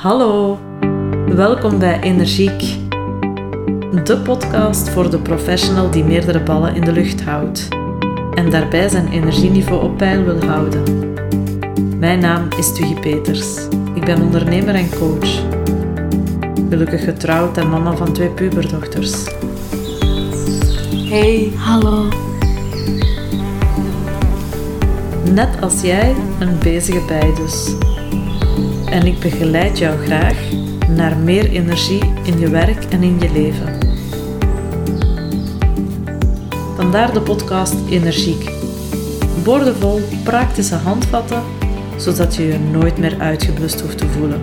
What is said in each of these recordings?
Hallo, welkom bij Energiek, de podcast voor de professional die meerdere ballen in de lucht houdt en daarbij zijn energieniveau op peil wil houden. Mijn naam is Tuggy Peters. Ik ben ondernemer en coach. Gelukkig getrouwd en mama van twee puberdochters. Hey, hallo. Net als jij een bezige bij dus. En ik begeleid jou graag naar meer energie in je werk en in je leven. Vandaar de podcast Energiek. Boordevol praktische handvatten, zodat je je nooit meer uitgeblust hoeft te voelen.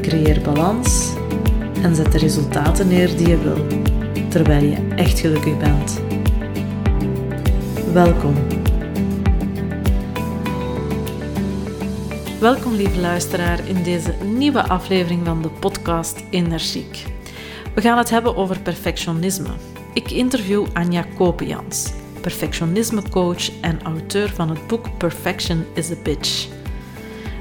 Creëer balans en zet de resultaten neer die je wil, terwijl je echt gelukkig bent. Welkom. Welkom lieve luisteraar in deze nieuwe aflevering van de podcast Energiek. We gaan het hebben over perfectionisme. Ik interview Anja Kopians, perfectionismecoach en auteur van het boek Perfection is a Bitch.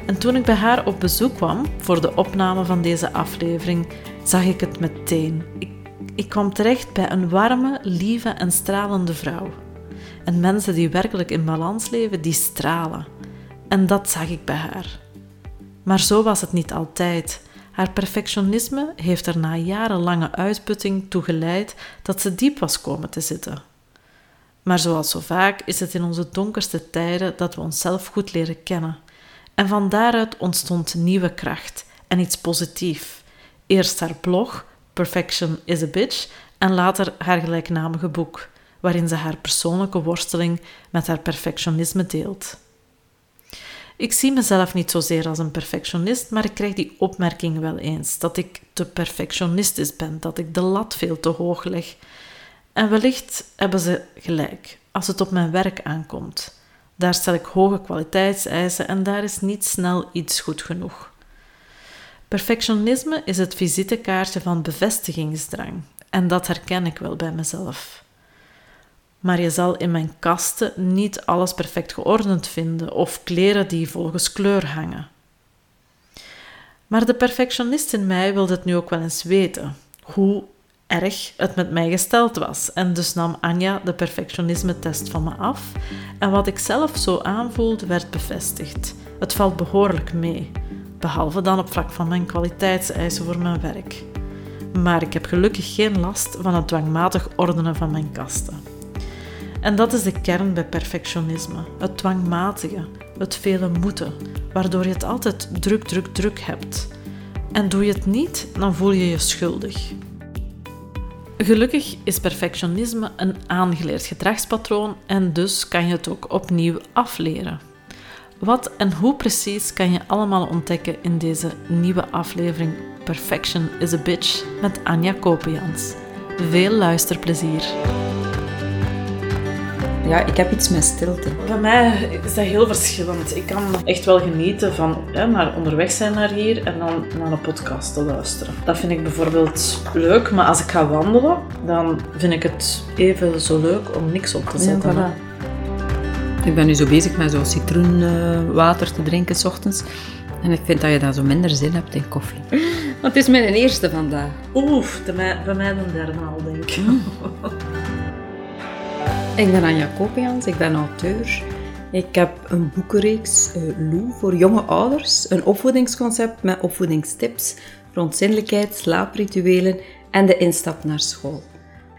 En toen ik bij haar op bezoek kwam voor de opname van deze aflevering, zag ik het meteen. Ik, ik kwam terecht bij een warme, lieve en stralende vrouw. En mensen die werkelijk in balans leven, die stralen. En dat zag ik bij haar. Maar zo was het niet altijd. Haar perfectionisme heeft er na jarenlange uitputting toe geleid dat ze diep was komen te zitten. Maar zoals zo vaak is het in onze donkerste tijden dat we onszelf goed leren kennen. En van daaruit ontstond nieuwe kracht en iets positiefs. Eerst haar blog, Perfection is a Bitch, en later haar gelijknamige boek, waarin ze haar persoonlijke worsteling met haar perfectionisme deelt. Ik zie mezelf niet zozeer als een perfectionist, maar ik krijg die opmerking wel eens dat ik te perfectionistisch ben, dat ik de lat veel te hoog leg. En wellicht hebben ze gelijk als het op mijn werk aankomt. Daar stel ik hoge kwaliteitseisen en daar is niet snel iets goed genoeg. Perfectionisme is het visitekaartje van bevestigingsdrang en dat herken ik wel bij mezelf maar je zal in mijn kasten niet alles perfect geordend vinden of kleren die volgens kleur hangen. Maar de perfectionist in mij wilde het nu ook wel eens weten, hoe erg het met mij gesteld was. En dus nam Anja de perfectionisme-test van me af en wat ik zelf zo aanvoelde werd bevestigd. Het valt behoorlijk mee, behalve dan op vlak van mijn kwaliteitseisen voor mijn werk. Maar ik heb gelukkig geen last van het dwangmatig ordenen van mijn kasten. En dat is de kern bij perfectionisme: het dwangmatige, het vele moeten, waardoor je het altijd druk, druk, druk hebt. En doe je het niet, dan voel je je schuldig. Gelukkig is perfectionisme een aangeleerd gedragspatroon en dus kan je het ook opnieuw afleren. Wat en hoe precies kan je allemaal ontdekken in deze nieuwe aflevering Perfection is a Bitch met Anja Kopians. Veel luisterplezier! Ja, ik heb iets met stilte. Bij mij is dat heel verschillend. Ik kan echt wel genieten van hè, naar onderweg zijn naar hier en dan naar een podcast te luisteren. Dat vind ik bijvoorbeeld leuk, maar als ik ga wandelen, dan vind ik het even zo leuk om niks op te zetten. Ja, Ik ben nu zo bezig met zo'n citroenwater te drinken s ochtends. En ik vind dat je daar zo minder zin hebt in koffie. Want het is mijn eerste vandaag. Oef, bij mij de derde al, denk ik. Mm. Ik ben Anja Kopians, ik ben auteur. Ik heb een boekenreeks, uh, Lou, voor jonge ouders. Een opvoedingsconcept met opvoedingstips rond zinnelijkheid, slaaprituelen en de instap naar school.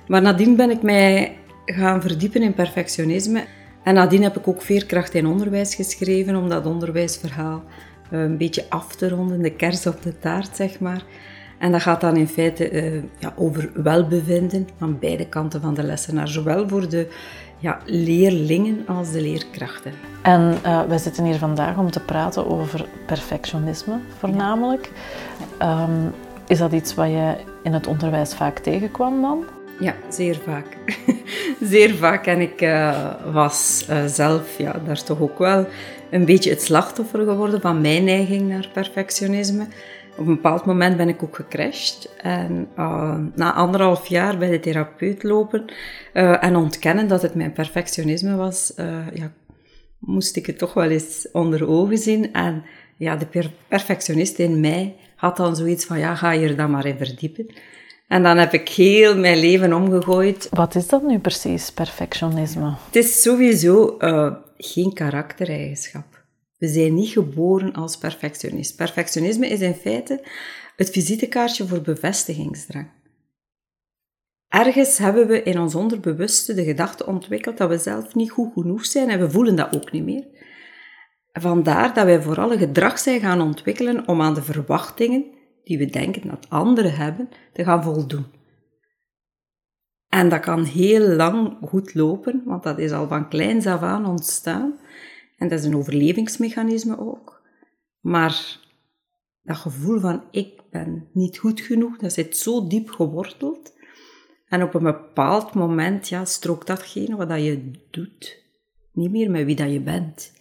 Maar nadien ben ik mij gaan verdiepen in perfectionisme. En nadien heb ik ook Veerkracht in onderwijs geschreven om dat onderwijsverhaal eh, een beetje af te ronden, de kers op de taart, zeg maar. En dat gaat dan in feite uh, ja, over welbevinden aan beide kanten van de lessenaar, zowel voor de ja, leerlingen als de leerkrachten. En uh, wij zitten hier vandaag om te praten over perfectionisme voornamelijk. Um, is dat iets wat je in het onderwijs vaak tegenkwam dan? Ja, zeer vaak. zeer vaak. En ik uh, was uh, zelf ja, daar toch ook wel een beetje het slachtoffer geworden van mijn neiging naar perfectionisme. Op een bepaald moment ben ik ook gecrashed. En uh, na anderhalf jaar bij de therapeut lopen uh, en ontkennen dat het mijn perfectionisme was, uh, ja, moest ik het toch wel eens onder ogen zien. En ja, de perfectionist in mij had dan zoiets van, ja, ga je er dan maar in verdiepen. En dan heb ik heel mijn leven omgegooid. Wat is dat nu precies, perfectionisme? Het is sowieso geen karaktereigenschap. We zijn niet geboren als perfectionist. Perfectionisme is in feite het visitekaartje voor bevestigingsdrang. Ergens hebben we in ons onderbewuste de gedachte ontwikkeld dat we zelf niet goed genoeg zijn en we voelen dat ook niet meer. Vandaar dat wij vooral een gedrag zijn gaan ontwikkelen om aan de verwachtingen die we denken dat anderen hebben, te gaan voldoen. En dat kan heel lang goed lopen, want dat is al van kleins af aan ontstaan. En dat is een overlevingsmechanisme ook. Maar dat gevoel van ik ben niet goed genoeg, dat zit zo diep geworteld. En op een bepaald moment ja, strookt datgene wat je doet niet meer met wie dat je bent.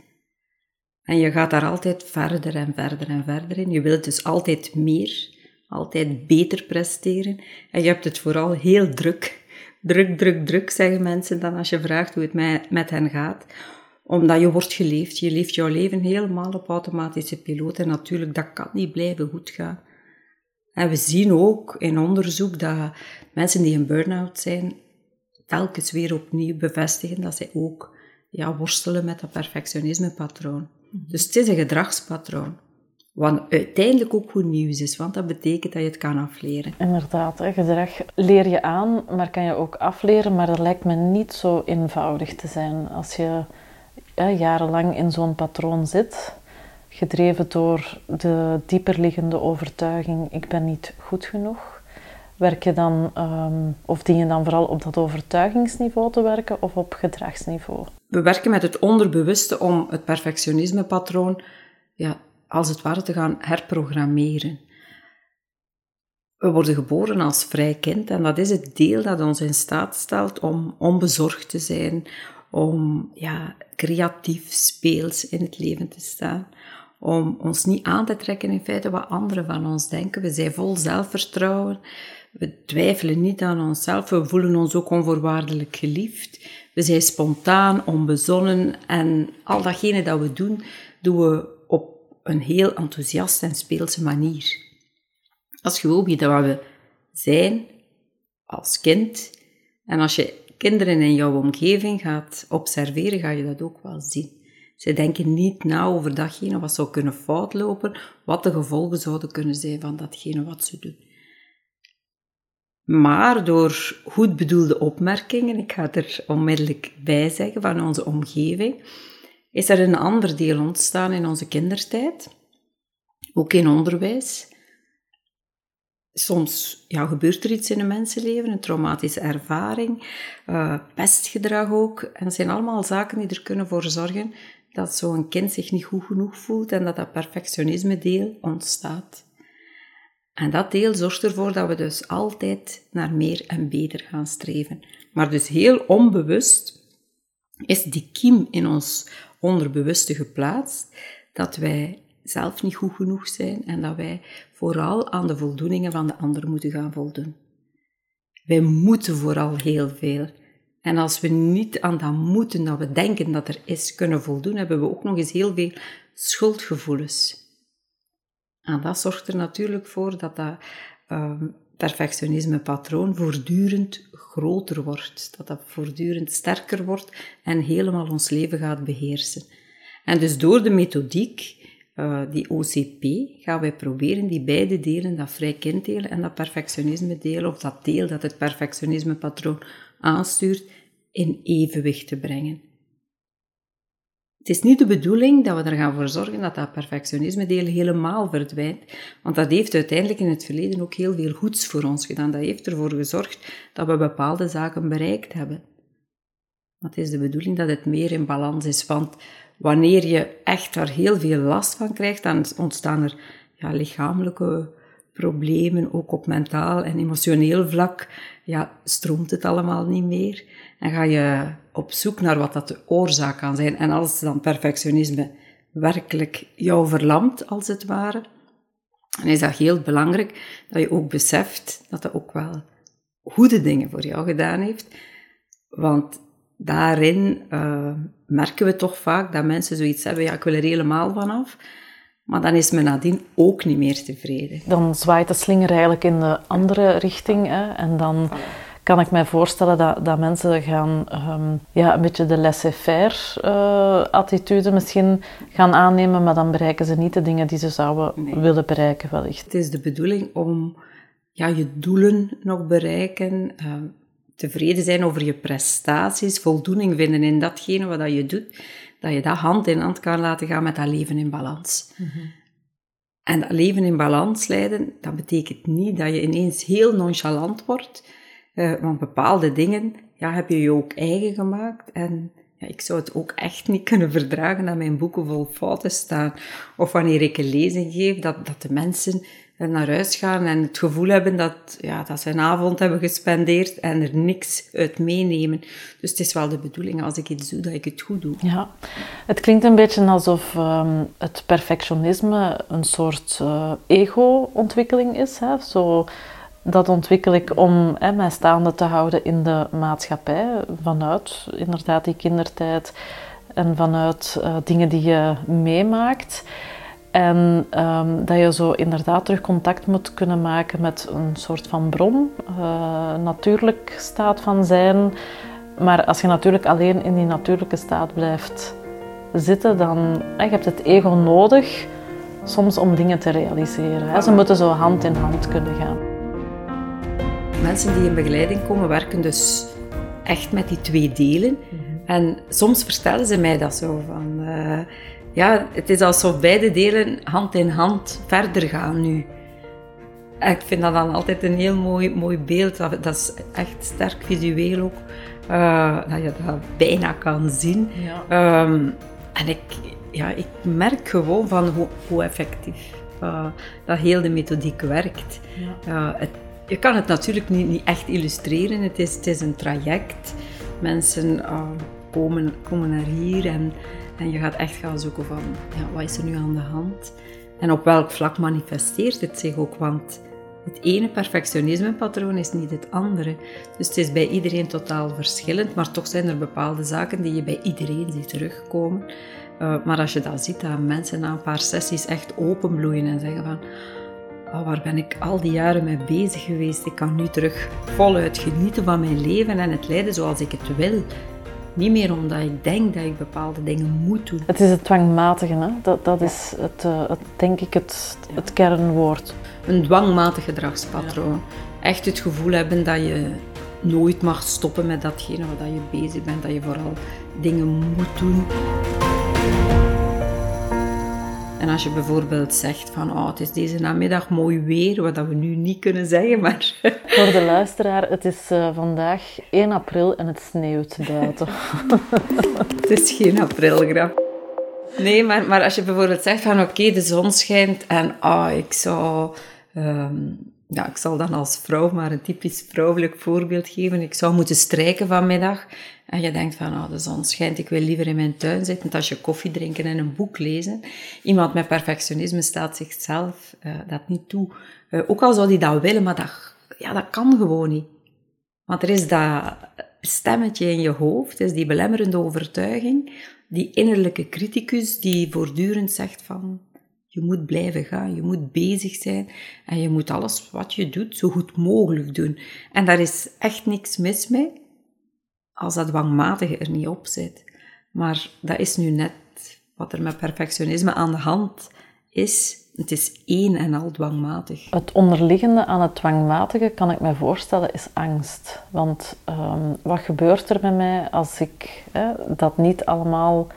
En je gaat daar altijd verder en verder en verder in. Je wilt dus altijd meer, altijd beter presteren. En je hebt het vooral heel druk. Druk, druk, druk, zeggen mensen dan als je vraagt hoe het met hen gaat. Omdat je wordt geleefd. Je leeft jouw leven helemaal op automatische piloot. En natuurlijk, dat kan niet blijven goed gaan. En we zien ook in onderzoek dat mensen die een burn-out zijn, telkens weer opnieuw bevestigen dat zij ook ja, worstelen met dat perfectionisme-patroon. Dus het is een gedragspatroon. Wat uiteindelijk ook goed nieuws is, want dat betekent dat je het kan afleren. Inderdaad, gedrag leer je aan, maar kan je ook afleren. Maar dat lijkt me niet zo eenvoudig te zijn. Als je jarenlang in zo'n patroon zit, gedreven door de dieperliggende overtuiging: ik ben niet goed genoeg. Werk je dan, um, of dien je dan vooral op dat overtuigingsniveau te werken of op gedragsniveau? We werken met het onderbewuste om het perfectionisme-patroon ja, als het ware te gaan herprogrammeren. We worden geboren als vrij kind en dat is het deel dat ons in staat stelt om onbezorgd te zijn, om ja, creatief, speels in het leven te staan, om ons niet aan te trekken in feite wat anderen van ons denken. We zijn vol zelfvertrouwen, we twijfelen niet aan onszelf, we voelen ons ook onvoorwaardelijk geliefd. We zijn spontaan, onbezonnen en al datgene dat we doen, doen we op een heel enthousiaste en speelse manier. Als je gewoon wie dat we zijn als kind en als je kinderen in jouw omgeving gaat observeren, ga je dat ook wel zien. Zij denken niet na over datgene wat zou kunnen fout lopen, wat de gevolgen zouden kunnen zijn van datgene wat ze doen. Maar door goed bedoelde opmerkingen, ik ga er onmiddellijk bij zeggen, van onze omgeving, is er een ander deel ontstaan in onze kindertijd, ook in onderwijs. Soms ja, gebeurt er iets in een mensenleven, een traumatische ervaring, uh, pestgedrag ook. En dat zijn allemaal zaken die er kunnen voor zorgen dat zo'n kind zich niet goed genoeg voelt en dat dat perfectionisme deel ontstaat. En dat deel zorgt ervoor dat we dus altijd naar meer en beter gaan streven. Maar dus heel onbewust is die kiem in ons onderbewuste geplaatst dat wij zelf niet goed genoeg zijn en dat wij vooral aan de voldoeningen van de ander moeten gaan voldoen. Wij moeten vooral heel veel. En als we niet aan dat moeten dat we denken dat er is kunnen voldoen, hebben we ook nog eens heel veel schuldgevoelens. En dat zorgt er natuurlijk voor dat dat uh, perfectionisme-patroon voortdurend groter wordt. Dat dat voortdurend sterker wordt en helemaal ons leven gaat beheersen. En dus door de methodiek, uh, die OCP, gaan wij proberen die beide delen, dat vrij kinddeel en dat perfectionisme deel, of dat deel dat het perfectionisme-patroon aanstuurt, in evenwicht te brengen. Het is niet de bedoeling dat we er gaan voor zorgen dat dat perfectionisme-deel helemaal verdwijnt, want dat heeft uiteindelijk in het verleden ook heel veel goeds voor ons gedaan. Dat heeft ervoor gezorgd dat we bepaalde zaken bereikt hebben. Maar het is de bedoeling dat het meer in balans is, want wanneer je echt daar heel veel last van krijgt, dan ontstaan er ja, lichamelijke problemen, ook op mentaal en emotioneel vlak. Ja, stroomt het allemaal niet meer. En ga je op zoek naar wat dat de oorzaak kan zijn. En als dan perfectionisme werkelijk jou verlamt, als het ware, dan is dat heel belangrijk dat je ook beseft dat dat ook wel goede dingen voor jou gedaan heeft. Want daarin uh, merken we toch vaak dat mensen zoiets hebben, ja, ik wil er helemaal vanaf. Maar dan is men nadien ook niet meer tevreden. Dan zwaait de slinger eigenlijk in de andere richting. Hè? En dan kan ik mij voorstellen dat, dat mensen gaan um, ja, een beetje de laissez-faire uh, attitude misschien gaan aannemen, maar dan bereiken ze niet de dingen die ze zouden willen bereiken wellicht. Het is de bedoeling om ja, je doelen nog bereiken, uh, tevreden zijn over je prestaties, voldoening vinden in datgene wat je doet, dat je dat hand in hand kan laten gaan met dat leven in balans. Mm -hmm. En dat leven in balans leiden, dat betekent niet dat je ineens heel nonchalant wordt, uh, want bepaalde dingen ja, heb je je ook eigen gemaakt. En ja, ik zou het ook echt niet kunnen verdragen dat mijn boeken vol fouten staan. Of wanneer ik een lezing geef, dat, dat de mensen naar huis gaan en het gevoel hebben dat, ja, dat ze een avond hebben gespendeerd en er niks uit meenemen. Dus het is wel de bedoeling als ik iets doe, dat ik het goed doe. Ja, het klinkt een beetje alsof um, het perfectionisme een soort uh, ego-ontwikkeling is. Hè? Zo, dat ontwikkel ik om hè, mij staande te houden in de maatschappij, vanuit inderdaad die kindertijd en vanuit uh, dingen die je meemaakt. En um, dat je zo inderdaad terug contact moet kunnen maken met een soort van bron, uh, natuurlijk staat van zijn. Maar als je natuurlijk alleen in die natuurlijke staat blijft zitten, dan uh, je hebt het ego nodig soms om dingen te realiseren. Hè. Ze moeten zo hand in hand kunnen gaan. Mensen die in begeleiding komen, werken dus echt met die twee delen. Mm -hmm. En soms vertellen ze mij dat zo van... Uh, ja, het is alsof beide delen hand in hand verder gaan nu. ik vind dat dan altijd een heel mooi, mooi beeld. Dat, dat is echt sterk visueel ook. Uh, dat je dat bijna kan zien. Ja. Um, en ik, ja, ik merk gewoon van hoe, hoe effectief uh, dat heel de methodiek werkt. Ja. Uh, het, je kan het natuurlijk niet, niet echt illustreren. Het is, het is een traject. Mensen komen, komen naar hier en en je gaat echt gaan zoeken van, ja, wat is er nu aan de hand? En op welk vlak manifesteert het zich ook? Want het ene perfectionisme-patroon is niet het andere. Dus het is bij iedereen totaal verschillend, maar toch zijn er bepaalde zaken die je bij iedereen ziet terugkomen. Uh, maar als je dat ziet, dat mensen na een paar sessies echt openbloeien en zeggen van oh, waar ben ik al die jaren mee bezig geweest? Ik kan nu terug voluit genieten van mijn leven en het leiden zoals ik het wil. Niet meer omdat ik denk dat ik bepaalde dingen moet doen. Het is het dwangmatige, hè? Dat, dat is het, uh, het, denk ik het, het kernwoord. Een dwangmatig gedragspatroon. Ja. Echt het gevoel hebben dat je nooit mag stoppen met datgene waar je bezig bent. Dat je vooral dingen moet doen. En als je bijvoorbeeld zegt van oh, het is deze namiddag mooi weer, wat we nu niet kunnen zeggen, maar... Voor de luisteraar, het is uh, vandaag 1 april en het sneeuwt buiten. het is geen aprilgrap. Nee, maar, maar als je bijvoorbeeld zegt van oké, okay, de zon schijnt en oh, ik zou... Um, ja, ik zal dan als vrouw maar een typisch vrouwelijk voorbeeld geven. Ik zou moeten strijken vanmiddag. En je denkt van, oh, de zon schijnt, ik wil liever in mijn tuin zitten, als je koffie drinken en een boek lezen. Iemand met perfectionisme staat zichzelf uh, dat niet toe. Uh, ook al zou die dat willen, maar dat, ja, dat kan gewoon niet. Want er is dat stemmetje in je hoofd, is die belemmerende overtuiging, die innerlijke criticus die voortdurend zegt van, je moet blijven gaan, je moet bezig zijn en je moet alles wat je doet zo goed mogelijk doen. En daar is echt niks mis mee als dat dwangmatige er niet op zit. Maar dat is nu net wat er met perfectionisme aan de hand is. Het is één en al dwangmatig. Het onderliggende aan het dwangmatige, kan ik me voorstellen, is angst. Want um, wat gebeurt er met mij als ik dat niet allemaal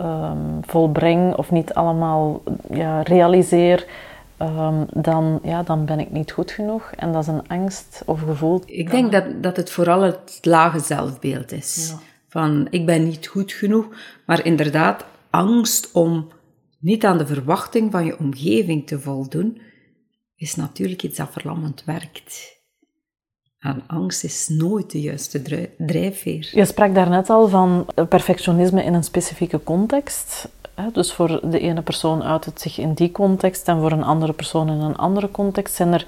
um, volbreng of niet allemaal ja, realiseer? Um, dan, ja, dan ben ik niet goed genoeg. En dat is een angst of gevoel. Ik denk dat, dat het vooral het lage zelfbeeld is. Ja. Van, ik ben niet goed genoeg. Maar inderdaad, angst om niet aan de verwachting van je omgeving te voldoen, is natuurlijk iets dat verlammend werkt. Angst is nooit de juiste drijfveer. Je sprak daarnet al van perfectionisme in een specifieke context. Dus voor de ene persoon uit het zich in die context en voor een andere persoon in een andere context. Zijn er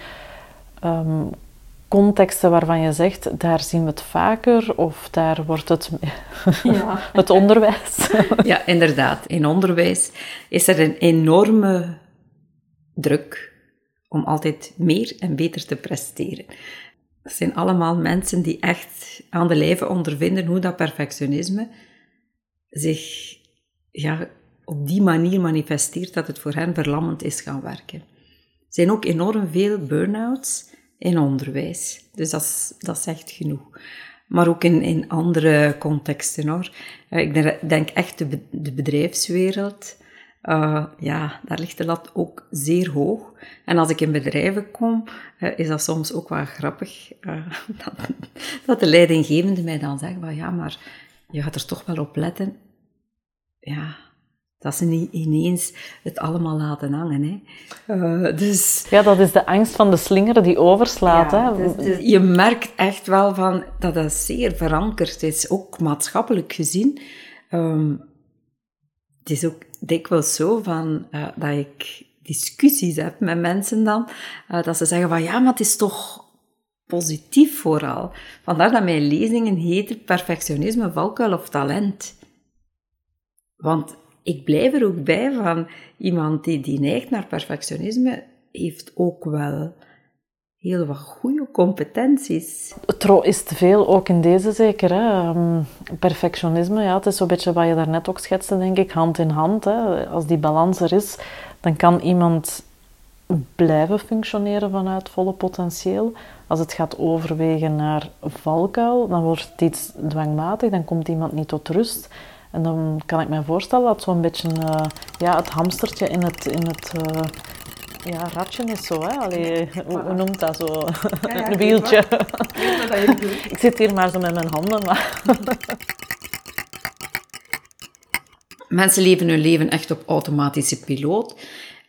um, contexten waarvan je zegt, daar zien we het vaker of daar wordt het, ja. het onderwijs? ja, inderdaad. In onderwijs is er een enorme druk om altijd meer en beter te presteren. Dat zijn allemaal mensen die echt aan de lijve ondervinden hoe dat perfectionisme zich ja, op die manier manifesteert dat het voor hen verlammend is gaan werken. Er zijn ook enorm veel burn-outs in onderwijs. Dus dat, is, dat zegt genoeg. Maar ook in, in andere contexten hoor. Eh, ik denk echt de, de bedrijfswereld. Uh, ja, daar ligt de lat ook zeer hoog. En als ik in bedrijven kom, uh, is dat soms ook wel grappig. Uh, dat, dat, de leidinggevende mij dan zegt van ja, maar je gaat er toch wel op letten. Ja, dat ze niet ineens het allemaal laten hangen. Hè. Dus, ja, dat is de angst van de slinger die overslaat. hè? Dus, dus je merkt echt wel van, dat dat zeer verankerd is, ook maatschappelijk gezien. Um, het is ook dikwijls zo van, uh, dat ik discussies heb met mensen dan, uh, dat ze zeggen van, ja, maar het is toch positief vooral. Vandaar dat mijn lezingen heten perfectionisme, valkuil of talent. Want ik blijf er ook bij van iemand die, die neigt naar perfectionisme, heeft ook wel heel wat goede competenties. Het is te veel, ook in deze zeker. Hè? Ehm, perfectionisme, ja, het is zo'n beetje wat je daarnet ook schetste, denk ik, hand in hand. Hè? Als die balans er is, dan kan iemand blijven functioneren vanuit volle potentieel. Als het gaat overwegen naar valkuil, dan wordt het iets dwangmatig, dan komt iemand niet tot rust. En dan kan ik me voorstellen dat zo'n beetje uh, ja, het hamstertje in het, in het uh, ja, ratje is zo. Hè? Allee, hoe, hoe, noemt dat zo? Ja, ja, een wieltje. ik zit hier maar zo met mijn handen. Maar Mensen leven hun leven echt op automatische piloot.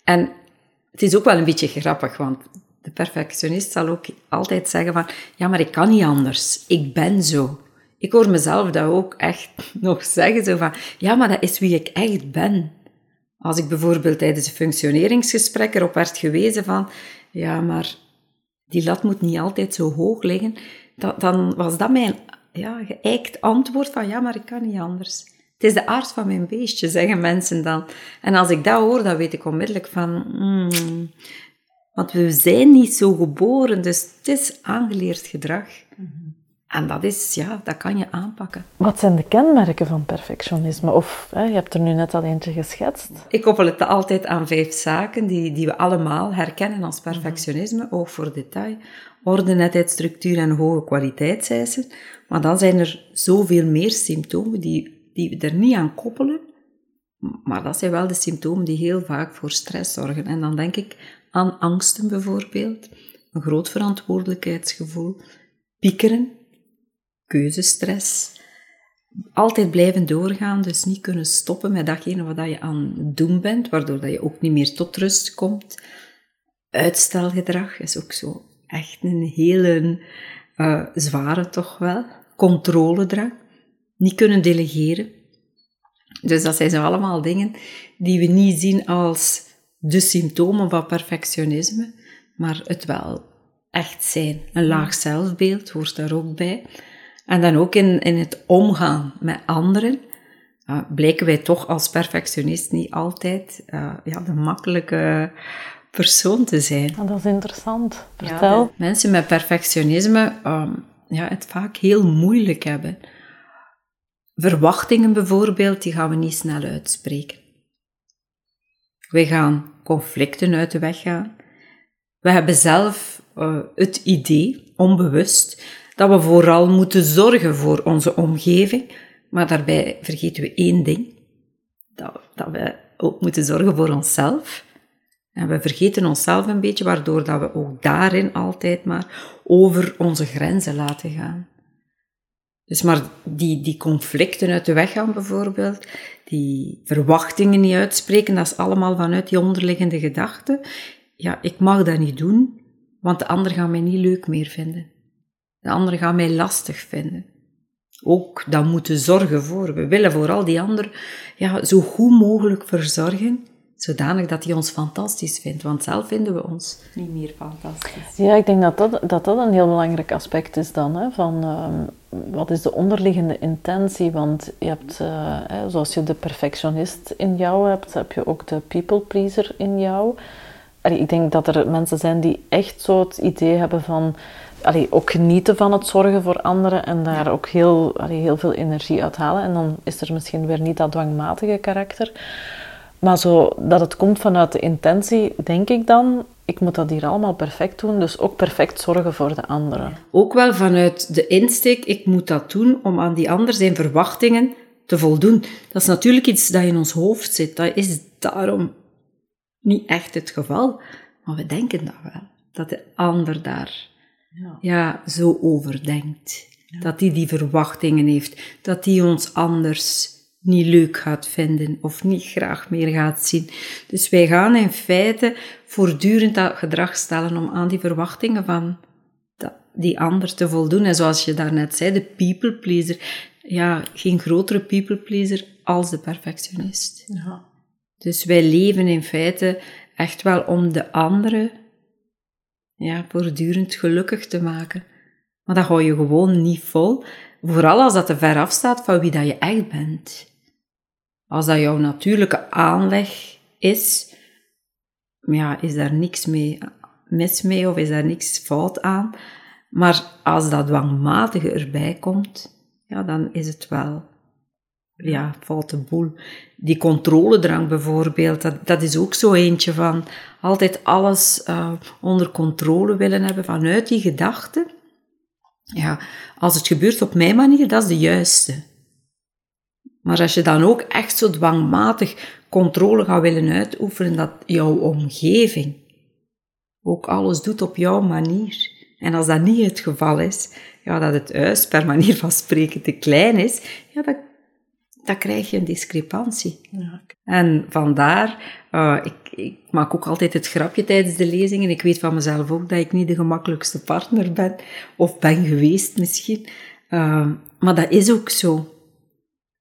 En het is ook wel een beetje grappig, want de perfectionist zal ook altijd zeggen van, ja, maar ik kan niet anders. Ik ben zo. Ik hoor mezelf dat ook echt nog zeggen, zo van, ja, maar dat is wie ik echt ben. Als ik bijvoorbeeld tijdens een functioneringsgesprek erop werd gewezen van, ja, maar die lat moet niet altijd zo hoog liggen, dan was dat mijn ja, geëikt antwoord van, ja, maar ik kan niet anders. Het is de aard van mijn beestje, zeggen mensen dan. En als ik dat hoor, dan weet ik onmiddellijk van, mm, want we zijn niet zo geboren, dus het is aangeleerd gedrag. Mm en dat is, ja, dat kan je aanpakken. Wat zijn de kenmerken van perfectionisme? Of hè, je hebt er nu net al eentje geschetst. Ik koppel het altijd aan vijf zaken die, die we allemaal herkennen als perfectionisme. Mhm. Oog voor detail, orde, netheid, structuur en hoge kwaliteitseisen. Maar dan zijn er zoveel meer symptomen die, die we er niet aan koppelen. Maar dat zijn wel de symptomen die heel vaak voor stress zorgen. En dan denk ik aan angsten bijvoorbeeld, een groot verantwoordelijkheidsgevoel, piekeren, keuzestress. Altijd blijven doorgaan, dus niet kunnen stoppen met datgene wat je aan het doen bent, waardoor dat je ook niet meer tot rust komt. Uitstelgedrag is ook zo echt een hele uh, zware toch wel. Controledrang. Niet kunnen delegeren. Dus dat zijn zo allemaal dingen die we niet zien als de symptomen van perfectionisme, maar het wel echt zijn. Een laag zelfbeeld hoort daar ook bij. En dan ook in, in het omgaan met anderen, uh, blijken wij toch als perfectionist niet altijd uh, ja, de makkelijke persoon te zijn. Dat is interessant. Vertel. Ja, mensen met perfectionisme um, ja, het vaak heel moeilijk hebben. Verwachtingen bijvoorbeeld, die gaan we niet snel uitspreken. We gaan conflicten uit de weg gaan. We hebben zelf uh, het idee, onbewust, dat we vooral moeten zorgen voor onze omgeving, maar daarbij vergeten we één ding, dat, dat we ook moeten zorgen voor onszelf. En we vergeten onszelf een beetje, waardoor dat we ook daarin altijd maar over onze grenzen laten gaan. Dus maar die, die conflicten uit de weg gaan bijvoorbeeld, die verwachtingen niet uitspreken, dat is allemaal vanuit die onderliggende gedachte. Ja, ik mag dat niet doen, want de ander gaat mij niet leuk meer vinden. De anderen gaan mij lastig vinden. Ook dat moeten zorgen voor. We willen vooral die ander ja, zo goed mogelijk verzorgen, zodanig dat hij ons fantastisch vindt. Want zelf vinden we ons niet meer fantastisch. Ja, ik denk dat dat, dat, dat een heel belangrijk aspect is dan. Hè, van ehm, wat is de onderliggende intentie? Want je hebt, hè, zoals je de perfectionist in jou hebt, heb je ook de people pleaser in jou. Ik denk dat er mensen zijn die echt zo het idee hebben van allee, ook genieten van het zorgen voor anderen en daar ook heel, allee, heel veel energie uit halen. En dan is er misschien weer niet dat dwangmatige karakter. Maar zo dat het komt vanuit de intentie, denk ik dan, ik moet dat hier allemaal perfect doen, dus ook perfect zorgen voor de anderen. Ook wel vanuit de insteek, ik moet dat doen om aan die ander zijn verwachtingen te voldoen. Dat is natuurlijk iets dat in ons hoofd zit. Dat is daarom niet echt het geval. Maar we denken dat wel. Dat de ander daar ja, ja zo over denkt. Dat hij die verwachtingen heeft. Dat hij ons anders niet leuk gaat vinden of niet graag meer gaat zien. Dus wij gaan in feite voortdurend dat gedrag stellen om aan die verwachtingen van die ander te voldoen. En zoals je daarnet zei, de people pleaser. Ja, geen grotere people pleaser als de perfectionist. Ja. Dus wij leven in feite echt wel om de andere ja, voortdurend gelukkig te maken. Maar dat hou je gewoon niet vol. Vooral als dat te ver afstaat van wie dat je echt bent. Als dat jouw natuurlijke aanleg is, ja, is daar niks mee mis mee of is daar niks fout aan. Maar als dat dwangmatige erbij komt, ja, dan is het wel ja, foute boel. Die controledrang bijvoorbeeld, dat, dat is ook zo eentje van altijd alles uh, onder controle willen hebben vanuit die gedachte. Ja, als het gebeurt op mijn manier, dat is de juiste. Maar als je dan ook echt zo dwangmatig controle gaat willen uitoefenen, dat jouw omgeving ook alles doet op jouw manier. En als dat niet het geval is, ja, dat het huis per manier van spreken te klein is, ja, dan, dan krijg je een discrepantie. Ja. En vandaar, uh, ik, ik, maak ook altijd het grapje tijdens de lezingen. Ik weet van mezelf ook dat ik niet de gemakkelijkste partner ben, of ben geweest misschien. Uh, maar dat is ook zo.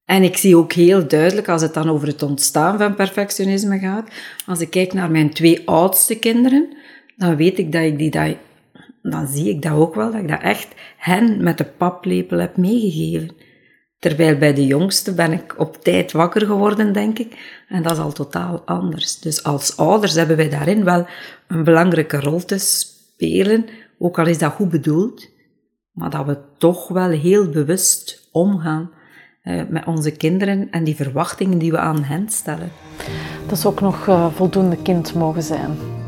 En ik zie ook heel duidelijk, als het dan over het ontstaan van perfectionisme gaat, als ik kijk naar mijn twee oudste kinderen, dan weet ik dat ik die, dat, dan zie ik dat ook wel, dat ik dat echt hen met de paplepel heb meegegeven. Terwijl bij de jongste ben ik op tijd wakker geworden, denk ik. En dat is al totaal anders. Dus als ouders hebben wij daarin wel een belangrijke rol te spelen, ook al is dat goed bedoeld, maar dat we toch wel heel bewust omgaan uh, met onze kinderen en die verwachtingen die we aan hen stellen. Dat is ook nog uh, voldoende kind mogen zijn.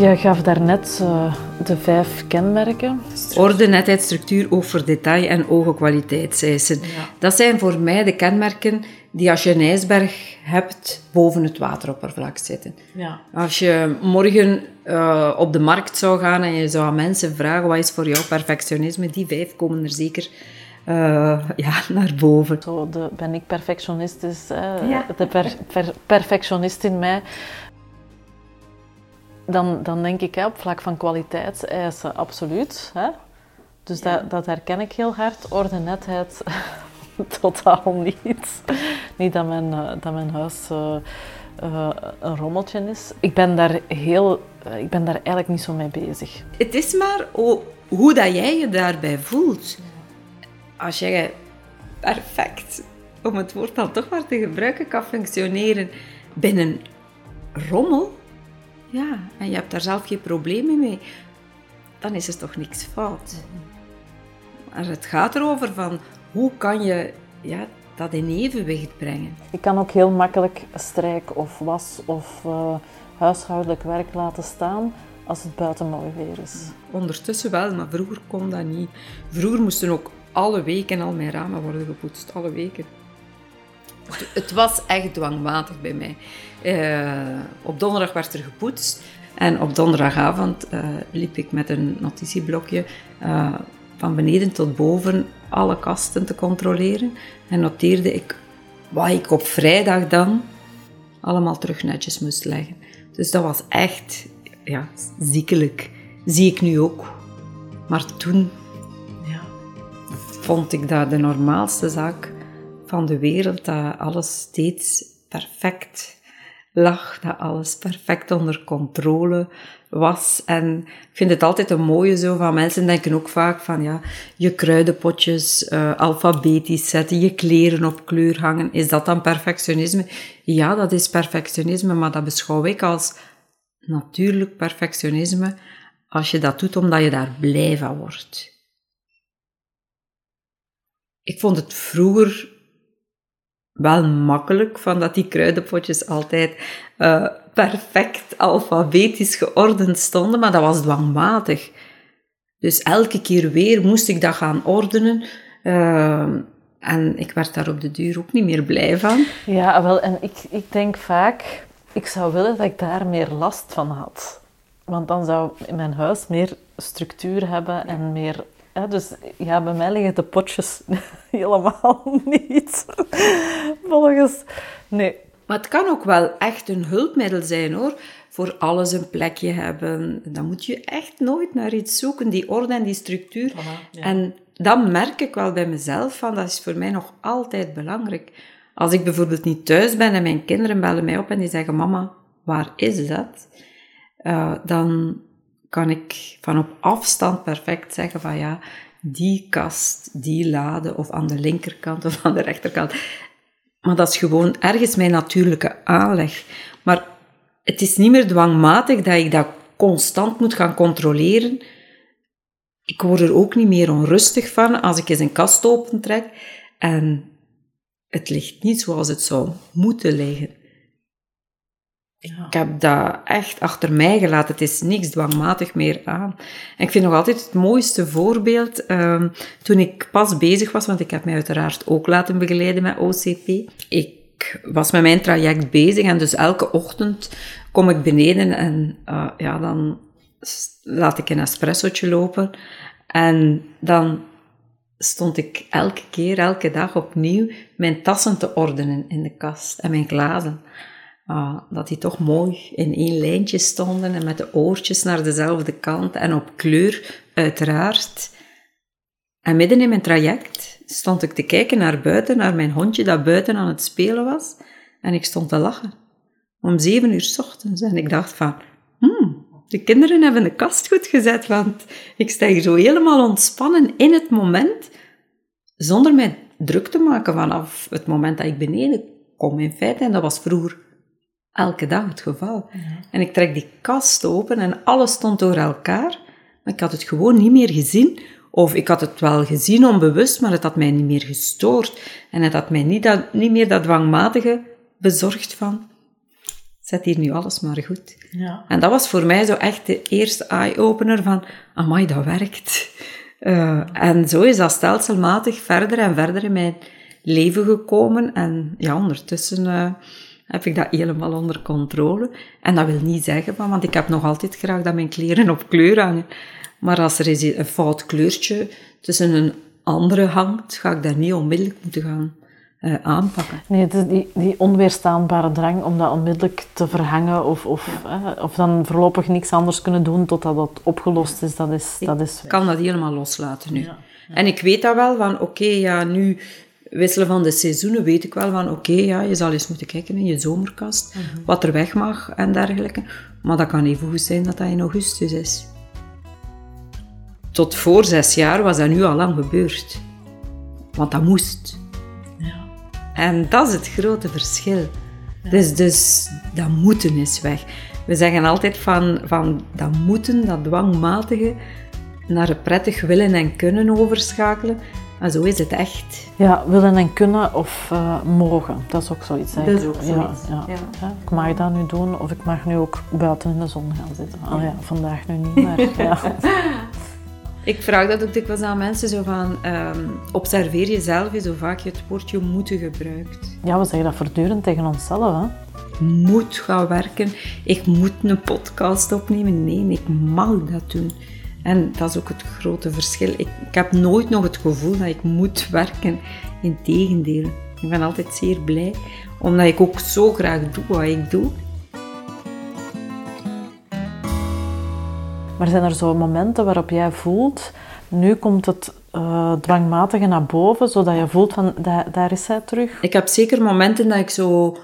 Je gaf daarnet uh, de vijf kenmerken. Orde, netheid, structuur, oog voor detail en ogen kwaliteitseisen. Ja. Dat zijn voor mij de kenmerken die als je een ijsberg hebt, boven het wateroppervlak zitten. Ja. Als je morgen uh, op de markt zou gaan en je zou aan mensen vragen wat is voor jou perfectionisme, die vijf komen er zeker uh, ja, naar boven. Zo de, ben ik perfectionist, is ja. de per, per, perfectionist in mij. Dan, dan denk ik hè, op vlak van kwaliteitseisen absoluut. Hè? Dus ja. dat, dat herken ik heel hard. Orde, netheid totaal niet. Niet dat mijn, eh, dat mijn huis uh, uh, een rommeltje is. Ik ben daar heel... ik ben daar eigenlijk niet zo mee bezig. Het is maar hoe dat jij je daarbij voelt. Als jij perfect, om het woord dan toch maar te gebruiken, kan functioneren binnen rommel, ja, en je hebt daar zelf geen problemen mee, dan is er toch niks fout. Maar het gaat erover van hoe kan je ja, dat in evenwicht brengen? Ik kan ook heel makkelijk strijk of was of uh, huishoudelijk werk laten staan als het buiten mooi weer is. Ondertussen wel, maar vroeger kon dat niet. Vroeger moesten ook alle weken al mijn ramen worden gepoetst, alle weken. Het was echt dwangmatig bij mij. Uh, op donderdag werd er gepoetst. En op donderdagavond uh, liep ik met een notitieblokje uh, van beneden tot boven alle kasten te controleren. En noteerde ik wat ik op vrijdag dan allemaal terug netjes moest leggen. Dus dat was echt ja, ziekelijk. Zie ik nu ook. Maar toen ja, vond ik dat de normaalste zaak van de wereld, dat alles steeds perfect lag, dat alles perfect onder controle was. En ik vind het altijd een mooie zo van mensen denken ook vaak van ja, je kruidenpotjes uh, alfabetisch zetten, je kleren op kleur hangen. Is dat dan perfectionisme? Ja, dat is perfectionisme, maar dat beschouw ik als natuurlijk perfectionisme als je dat doet omdat je daar blij van wordt. Ik vond het vroeger wel makkelijk van dat die kruidenpotjes altijd uh, perfect alfabetisch geordend stonden, maar dat was dwangmatig. Dus elke keer weer moest ik dat gaan ordenen. Uh, en ik werd daar op de duur ook niet meer blij van. Ja, wel, en ik, ik denk vaak, ik zou willen dat ik daar meer last van had. Want dan zou mijn huis meer structuur hebben en meer ja, dus ja, bij mij liggen de potjes helemaal niet. Volgens. Nee. Maar het kan ook wel echt een hulpmiddel zijn hoor. Voor alles een plekje hebben. Dan moet je echt nooit naar iets zoeken, die orde en die structuur. En dan merk ik wel bij mezelf van dat is voor mij nog altijd belangrijk. Als ik bijvoorbeeld niet thuis ben en mijn kinderen bellen mij op en die zeggen: Mama, waar is dat? Uh, dan kan ik van op afstand perfect zeggen van ja, die kast, die lade, of aan de linkerkant of aan de rechterkant. Maar dat is gewoon ergens mijn natuurlijke aanleg. Maar het is niet meer dwangmatig dat ik dat constant moet gaan controleren. Ik word er ook niet meer onrustig van als ik eens een kast opentrek en het ligt niet zoals het zou moeten liggen. Ik heb dat echt achter mij gelaten. Het is niks dwangmatig meer aan. En ik vind nog altijd het mooiste voorbeeld, um, toen ik pas bezig was, want ik heb mij uiteraard ook laten begeleiden met OCP. Ik was met mijn traject bezig en dus elke ochtend kom ik beneden en uh, ja, dan laat ik een espressotje lopen. En dan stond ik elke keer, elke dag opnieuw mijn tassen te ordenen in de kast en mijn glazen. Uh, dat die toch mooi in één lijntje stonden en met de oortjes naar dezelfde kant en op kleur, uiteraard. En midden in mijn traject stond ik te kijken naar buiten, naar mijn hondje dat buiten aan het spelen was. En ik stond te lachen. Om zeven uur s ochtends. En ik dacht van, hmm, de kinderen hebben de kast goed gezet, want ik sta zo helemaal ontspannen in het moment, zonder mij druk te maken vanaf het moment dat ik beneden kom in feite. En dat was vroeger elke dag het geval. En ik trek die kast open en alles stond door elkaar. Maar ik had het gewoon niet meer gezien. Of ik had het wel gezien onbewust, maar het had mij niet meer gestoord. En het had mij niet, dat, niet meer dat dwangmatige bezorgd van... Zet hier nu alles maar goed. Ja. En dat was voor mij zo echt de eerste eye-opener van... Amai, dat werkt. Uh, en zo is dat stelselmatig verder en verder in mijn leven gekomen. En ja, ondertussen... Uh, heb ik dat helemaal onder controle. En dat wil niet zeggen, van, want ik heb nog altijd graag dat mijn kleren op kleur hangen. Maar als er eens een fout kleurtje tussen een andere hangt, ga ik daar niet onmiddellijk moeten gaan uh, aanpakken. Nee, het is die, die onweerstaanbare drang om dat onmiddellijk te verhangen of, of, uh, of dan voorlopig niks anders kunnen doen totdat dat opgelost is, dat is... Dat is ik kan dat helemaal loslaten nu. Ja, ja. En ik weet dat wel, van oké, okay, ja, nu wisselen van de seizoenen weet ik wel van oké, okay, ja, je zal eens moeten kijken in je zomerkast, mm wat er weg mag en dergelijke. Maar dat kan even goed zijn dat dat in augustus is. Tot voor zes jaar was dat nu al lang gebeurd. Want dat moest. Ja. En dat is het grote verschil. Ja. Dus, dus dat moeten is weg. We zeggen altijd van, van dat moeten, dat dwangmatige, naar het prettig willen en kunnen overschakelen. Maar zo is het echt. Ja, willen en kunnen of uh, mogen. Dat is ook zoiets. Dat is ook zoiets. Ja, ja. ja, Ik mag dat nu doen of ik mag nu ook buiten in de zon gaan zitten. Oh ja, vandaag nu niet, maar ja. Ik vraag dat ook dikwijls aan mensen, zo van, um, observeer jezelf hoe vaak je het woordje moeten gebruikt. Ja, we zeggen dat voortdurend tegen onszelf, hè. Ik moet gaan werken, ik moet een podcast opnemen. Nee, ik mag dat doen. En dat is ook het grote verschil. Ik, ik heb nooit nog het gevoel dat ik moet werken. Integendeel, ik ben altijd zeer blij, omdat ik ook zo graag doe wat ik doe. Maar zijn er zo momenten waarop jij voelt Nu komt het uh, dwangmatige naar boven, zodat je voelt van, daar, daar is zij terug. Ik heb zeker momenten dat ik zo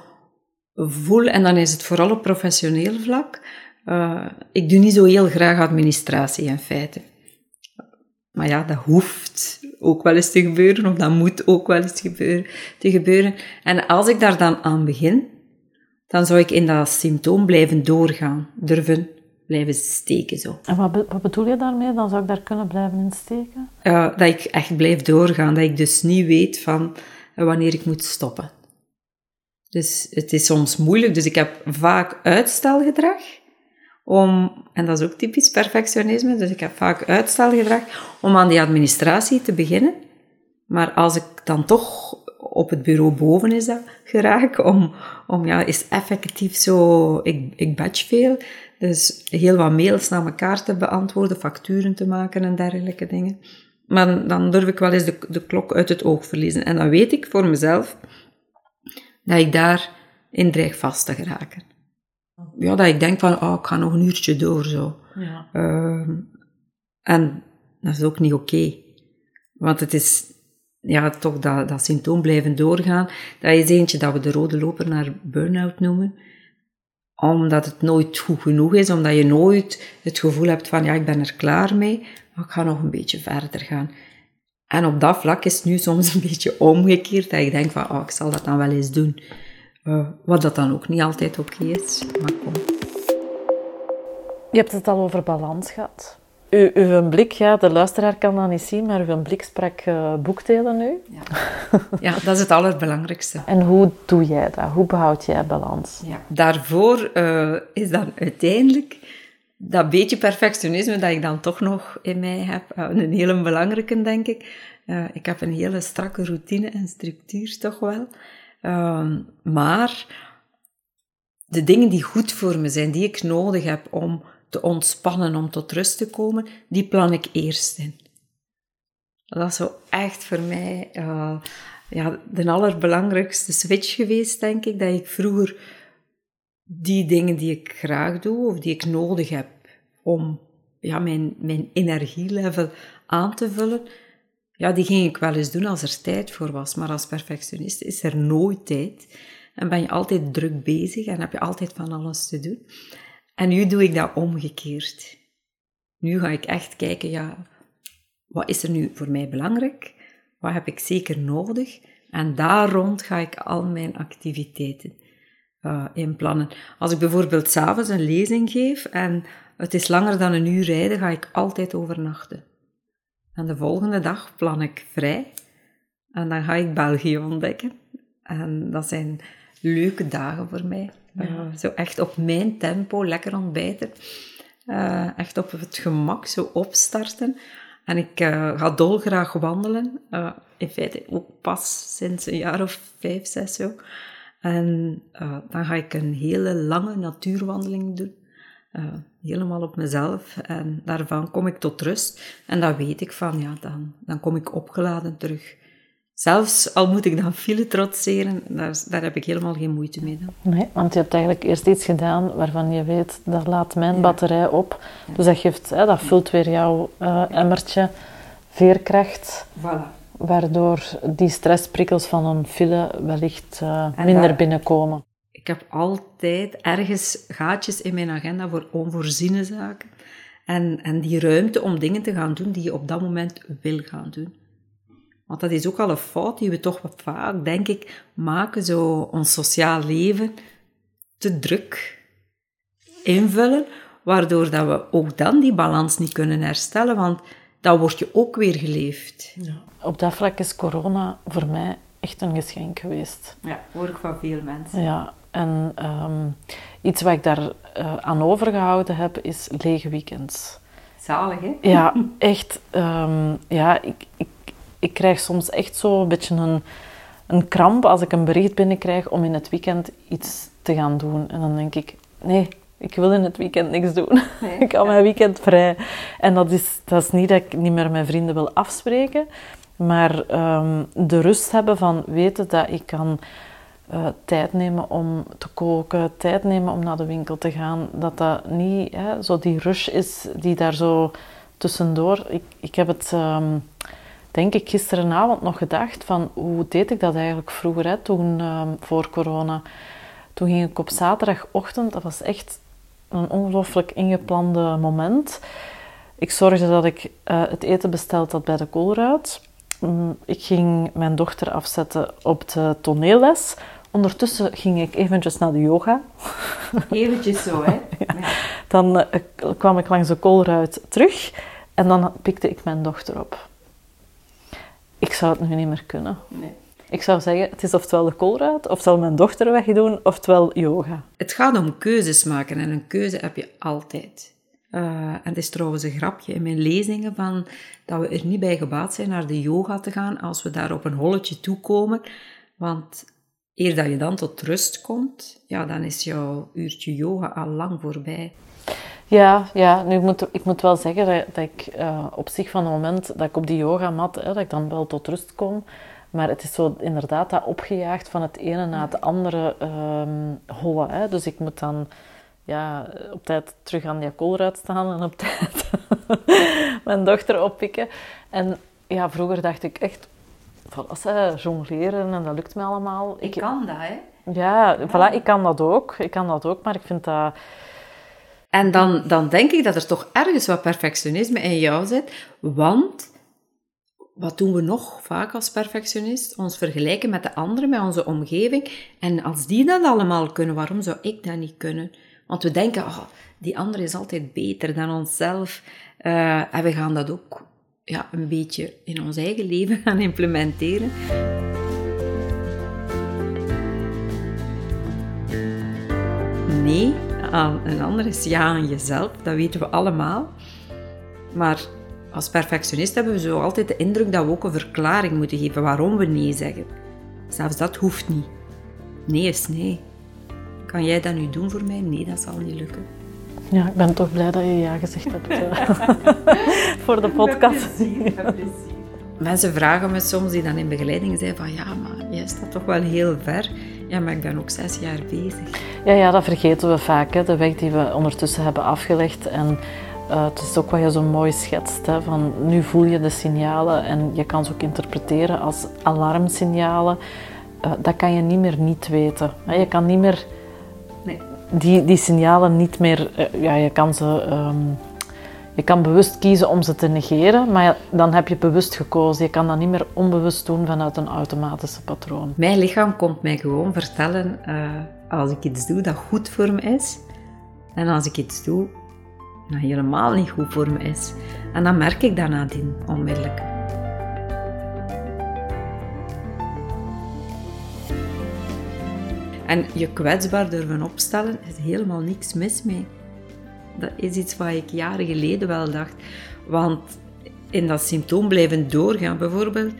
voel, en dan is het vooral op professioneel vlak. Uh, ik doe niet zo heel graag administratie in feite. Maar ja, dat hoeft ook wel eens te gebeuren, of dat moet ook wel eens gebeuren, te gebeuren. En als ik daar dan aan begin, dan zou ik in dat symptoom blijven doorgaan, durven blijven steken. Zo. En wat, wat bedoel je daarmee? Dan zou ik daar kunnen blijven in steken? Uh, dat ik echt blijf doorgaan, dat ik dus niet weet van wanneer ik moet stoppen. Dus het is soms moeilijk, dus ik heb vaak uitstelgedrag. Om, en dat is ook typisch perfectionisme, dus ik heb vaak uitstelgedrag om aan die administratie te beginnen. Maar als ik dan toch op het bureau boven is dat geraak, om, om ja, is effectief zo, ik, ik batch veel, dus heel wat mails naar elkaar te beantwoorden, facturen te maken en dergelijke dingen. Maar dan durf ik wel eens de, de klok uit het oog verliezen. En dan weet ik voor mezelf dat ik daarin dreig vast te geraken. Ja, dat ik denk van, oh, ik ga nog een uurtje door, zo. Ja. Uh, en dat is ook niet oké. Want het is ja, toch dat, dat symptoom blijven doorgaan. Dat is eentje dat we de rode loper naar burn-out noemen. Omdat het nooit goed genoeg is, omdat je nooit het gevoel hebt van, ja, ik ben er klaar mee, maar ik ga nog een beetje verder gaan. En op dat vlak is het nu soms een beetje omgekeerd, dat ik denk van, oh, ik zal dat dan wel eens doen. Uh, wat dat dan ook niet altijd oké is, maar kom. Je hebt het al over balans gehad. U, uw blik, ja, de luisteraar kan dat niet zien, maar uw blik sprak uh, boekdelen nu. Ja. ja, dat is het allerbelangrijkste. En hoe doe jij dat? Hoe behoud jij balans? Ja. Daarvoor uh, is dan uiteindelijk dat beetje perfectionisme dat ik dan toch nog in mij heb, uh, een hele belangrijke, denk ik. ik heb een hele strakke routine en structuur toch wel. Ehm, maar de dingen die goed voor me zijn, die ik nodig heb om te ontspannen, om tot rust te komen, die plan ik eerst in. Dat is zo echt voor mij uh, ja, de allerbelangrijkste switch geweest, denk ik. Dat ik vroeger die dingen die ik graag doe, of die ik nodig heb om ja, mijn, mijn energielevel aan te vullen, ja, die ging ik wel eens doen als er tijd voor was. Maar als perfectionist is er nooit tijd. En ben je altijd druk bezig en heb je altijd van alles te doen. En nu doe ik dat omgekeerd. Nu ga ik echt kijken, ja, wat is er nu voor mij belangrijk? Wat heb ik zeker nodig? En daar rond ga ik al mijn activiteiten uh, inplannen. Als ik bijvoorbeeld s'avonds een lezing geef en het is langer dan een uur rijden, ga ik altijd overnachten. En de volgende dag plan ik vrij en dan ga ik België ontdekken. En dat zijn leuke dagen voor mij. Ja. zo echt op mijn tempo, lekker ontbijten. Uh, echt op het gemak, zo opstarten. En ik uh, ga dolgraag wandelen. In feite ook pas sinds een jaar of vijf, zes zo. En dan ga ik een hele lange natuurwandeling doen. Helemaal op mezelf. En daarvan kom ik tot rust. En dan weet ik van, ja, dan, dan kom ik opgeladen terug Zelfs al moet ik dan file trotseren, daar, daar, heb ik helemaal geen moeite mee. Dan. Nee, want je hebt eigenlijk eerst iets gedaan waarvan je weet, dat laat mijn batterij op. Dus dat, geeft, hè, dat vult weer jouw uh, emmertje veerkracht. Voilà. Waardoor die stressprikkels van een file wellicht uh, minder binnenkomen. Ik heb altijd ergens gaatjes in mijn agenda voor onvoorziene zaken. En, en die ruimte om dingen te gaan doen die je op dat moment wil gaan doen. Want dat is ook al een fout die we toch wat vaak, denk ik, maken, zo ons sociaal leven te druk invullen, waardoor dat we ook dan die balans niet kunnen herstellen, want dan word je ook weer geleefd. Ja. Op dat vlak is corona voor mij echt een geschenk geweest. Ja, hoor ik van veel mensen. Ja, en ehm, iets wat ik daar uh, aan overgehouden heb, is lege weekends. Zalig, hè? Ja, echt. Ehm, ja, ik, ik ik krijg soms echt zo een beetje een, een kramp als ik een bericht binnenkrijg om in het weekend iets te gaan doen. En dan denk ik, nee, ik wil in het weekend niks doen. ik hou mijn weekend vrij. En dat is, dat is niet dat ik niet meer met vrienden wil afspreken, maar ehm, de rust hebben van weten dat ik kan uh, tijd nemen om te koken, tijd nemen om naar de winkel te gaan. Dat dat niet hè, zo die rush is die daar zo tussendoor, ik, ik heb het, ehm, denk ik, gisterenavond nog gedacht van hoe deed ik dat eigenlijk vroeger, hè, toen, ehm, voor corona. Toen ging ik op zaterdagochtend, dat was echt een ongelooflijk ingeplande moment. Ik zorgde dat ik uh, het eten besteld had bij de koolruit. Mm, ik ging mijn dochter afzetten op de toneelles. Ondertussen ging ik eventjes naar de yoga. Eventjes zo, hè? Ja. Dan uh, kwam ik langs de koolruit terug en dan pikte ik mijn dochter op. Ik zou het nu niet meer kunnen. Nee. Ik zou zeggen, het is oftewel de koolruit, oftewel mijn dochter wegdoen, oftewel yoga. Het gaat om keuzes maken en een keuze heb je altijd. Uh, en het is trouwens een grapje in mijn lezingen van dat we er niet bij gebaat zijn naar de yoga te gaan als we daar op een holletje toekomen. Want eer dat je dan tot rust komt, ja, dan is jouw uurtje yoga al lang voorbij. Ja, ja nu moet, ik moet wel zeggen dat, ik uh, op zich van het moment dat ik op die yogamat, hè, dat ik dan wel tot rust kom, maar het is zo inderdaad dat opgejaagd van het ene naar het andere um, hollen. Hè. Dus ik moet dan ja, op tijd terug aan die koolruit staan en op tijd mijn dochter oppikken. En ja, vroeger dacht ik echt, voilà, jongleren en dat lukt me allemaal. Ik, kan dat, hè? Ja, voilà, ik kan dat ook. Ik kan dat ook, maar ik vind dat... En dan, dan denk ik dat er toch ergens wat perfectionisme in jou zit, want wat doen we nog vaak als perfectionist? Ons vergelijken met de anderen, met onze omgeving. En als die dat allemaal kunnen, waarom zou ik dat niet kunnen? Want we denken, oh, die ander is altijd beter dan onszelf. Uh, en we gaan dat ook ja, een beetje in ons eigen leven gaan implementeren. Nee, aan een ander is ja aan jezelf, dat weten we allemaal. Maar als perfectionist hebben we zo altijd de indruk dat we ook een verklaring moeten geven waarom we nee zeggen. Zelfs dat hoeft niet. Nee is nee. Kan jij dat nu doen voor mij? Nee, dat zal niet lukken. Ja, ik ben toch blij dat je ja gezegd hebt eh, voor de podcast. Mensen vragen me soms, die dan in begeleiding zijn, van ja, maar jij staat toch wel heel ver. Ja, maar ik ben ook zes jaar bezig. Ja, ja dat vergeten we vaak, hè, de weg die we ondertussen hebben afgelegd. En uh, het is ook wat je zo mooi schetst, hè, van nu voel je de signalen en je kan ze ook interpreteren als alarmsignalen. Uh, dat kan je niet meer niet weten. Je kan niet meer. Die, die signalen niet meer, uh, ja, je kan ze, um, je kan bewust kiezen om ze te negeren, maar dan heb je bewust gekozen. Je kan dat niet meer onbewust doen vanuit een automatische patroon. Mijn lichaam komt mij gewoon vertellen als ik iets doe dat goed voor me is. En als ik iets doe dat helemaal niet goed voor me is. En dan merk ik dat nadien onmiddellijk. En je kwetsbaar durven opstellen, is helemaal niks mis mee. Dat is iets wat ik jaren geleden wel dacht. Want in dat symptoom blijven doorgaan, bijvoorbeeld,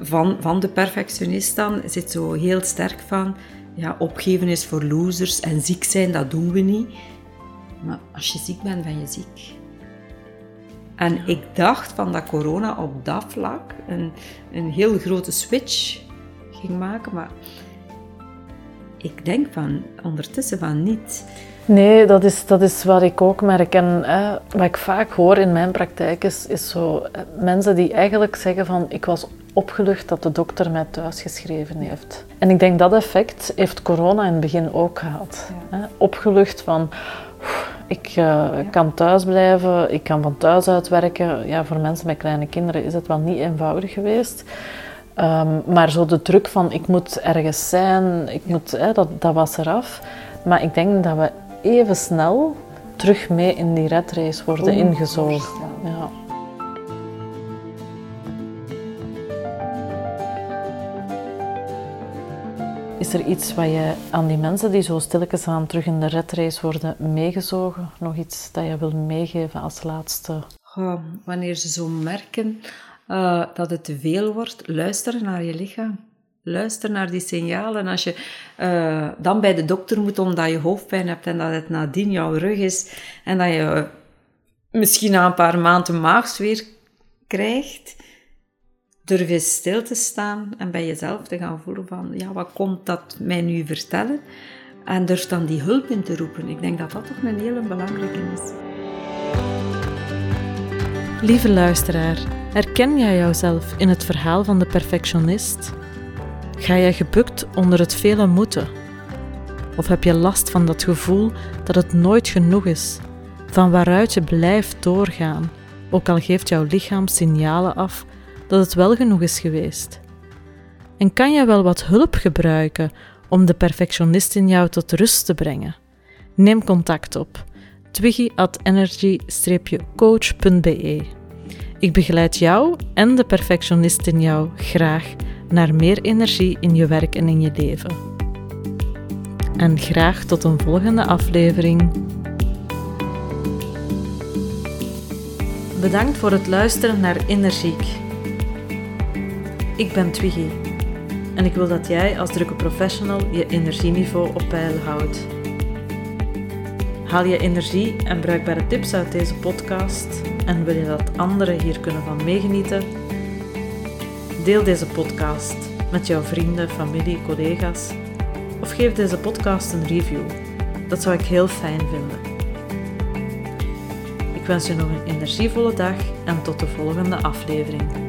van, van de perfectionist dan, zit zo heel sterk van, ja, opgeven is voor losers en ziek zijn, dat doen we niet. Maar als je ziek bent, ben je ziek. En ik dacht van dat corona op dat vlak een, een heel grote switch ging maken, maar ik denk van ondertussen van niet. Nee, dat is, dat is wat ik ook merk. En wat ik vaak hoor in mijn praktijk is, is zo eh, mensen die eigenlijk zeggen van ik was opgelucht dat de dokter mij thuis geschreven heeft. En ik denk dat effect heeft corona in het begin ook gehad. Ja. Opgelucht van ik uh, kan thuis blijven, ik kan van thuis uit werken. Ja, voor mensen met kleine kinderen is het wel niet eenvoudig geweest. Um, maar zo de druk van ik moet ergens zijn, ik moet, hè, dat, dat was eraf. Maar ik denk dat we even snel terug mee in die redrace worden ingezogen. Ja. Is er iets wat je aan die mensen die zo stilletjes aan terug in de redrace worden meegezogen, nog iets dat je wil meegeven als laatste? wanneer ze zo merken uh, dat het te veel wordt, luister naar je lichaam. Luister naar die signalen. Als je uh, dan bij de dokter moet omdat je hoofdpijn hebt en dat het nadien jouw rug is en dat je misschien na een paar maanden maagzweer krijgt, durf eens stil te staan en bij jezelf te gaan voelen van, ja, wat komt dat mij nu vertellen? En durf dan die hulp in te roepen. Ik denk dat dat toch een hele belangrijke is. Lieve luisteraar, herken jij jouzelf in het verhaal van de perfectionist? Ga jij gebukt onder het vele moeten? Of heb je last van dat gevoel dat het nooit genoeg is, van waaruit je blijft doorgaan, ook al geeft jouw lichaam signalen af dat het wel genoeg is geweest? En kan jij wel wat hulp gebruiken om de perfectionist in jou tot rust te brengen? Neem contact op twiggy.energy-coach.be. Ik begeleid jou en de perfectionist in jou graag naar meer energie in je werk en in je leven. En graag tot een volgende aflevering. Bedankt voor het luisteren naar Energiek. Ik ben Twiggy en ik wil dat jij als drukke professional je energieniveau op peil houdt. Haal je energie en bruikbare tips uit deze podcast en wil je dat anderen hier kunnen van meegenieten? Deel deze podcast met jouw vrienden, familie, collega's of geef deze podcast een review. Dat zou ik heel fijn vinden. Ik wens je nog een energievolle dag en tot de volgende aflevering.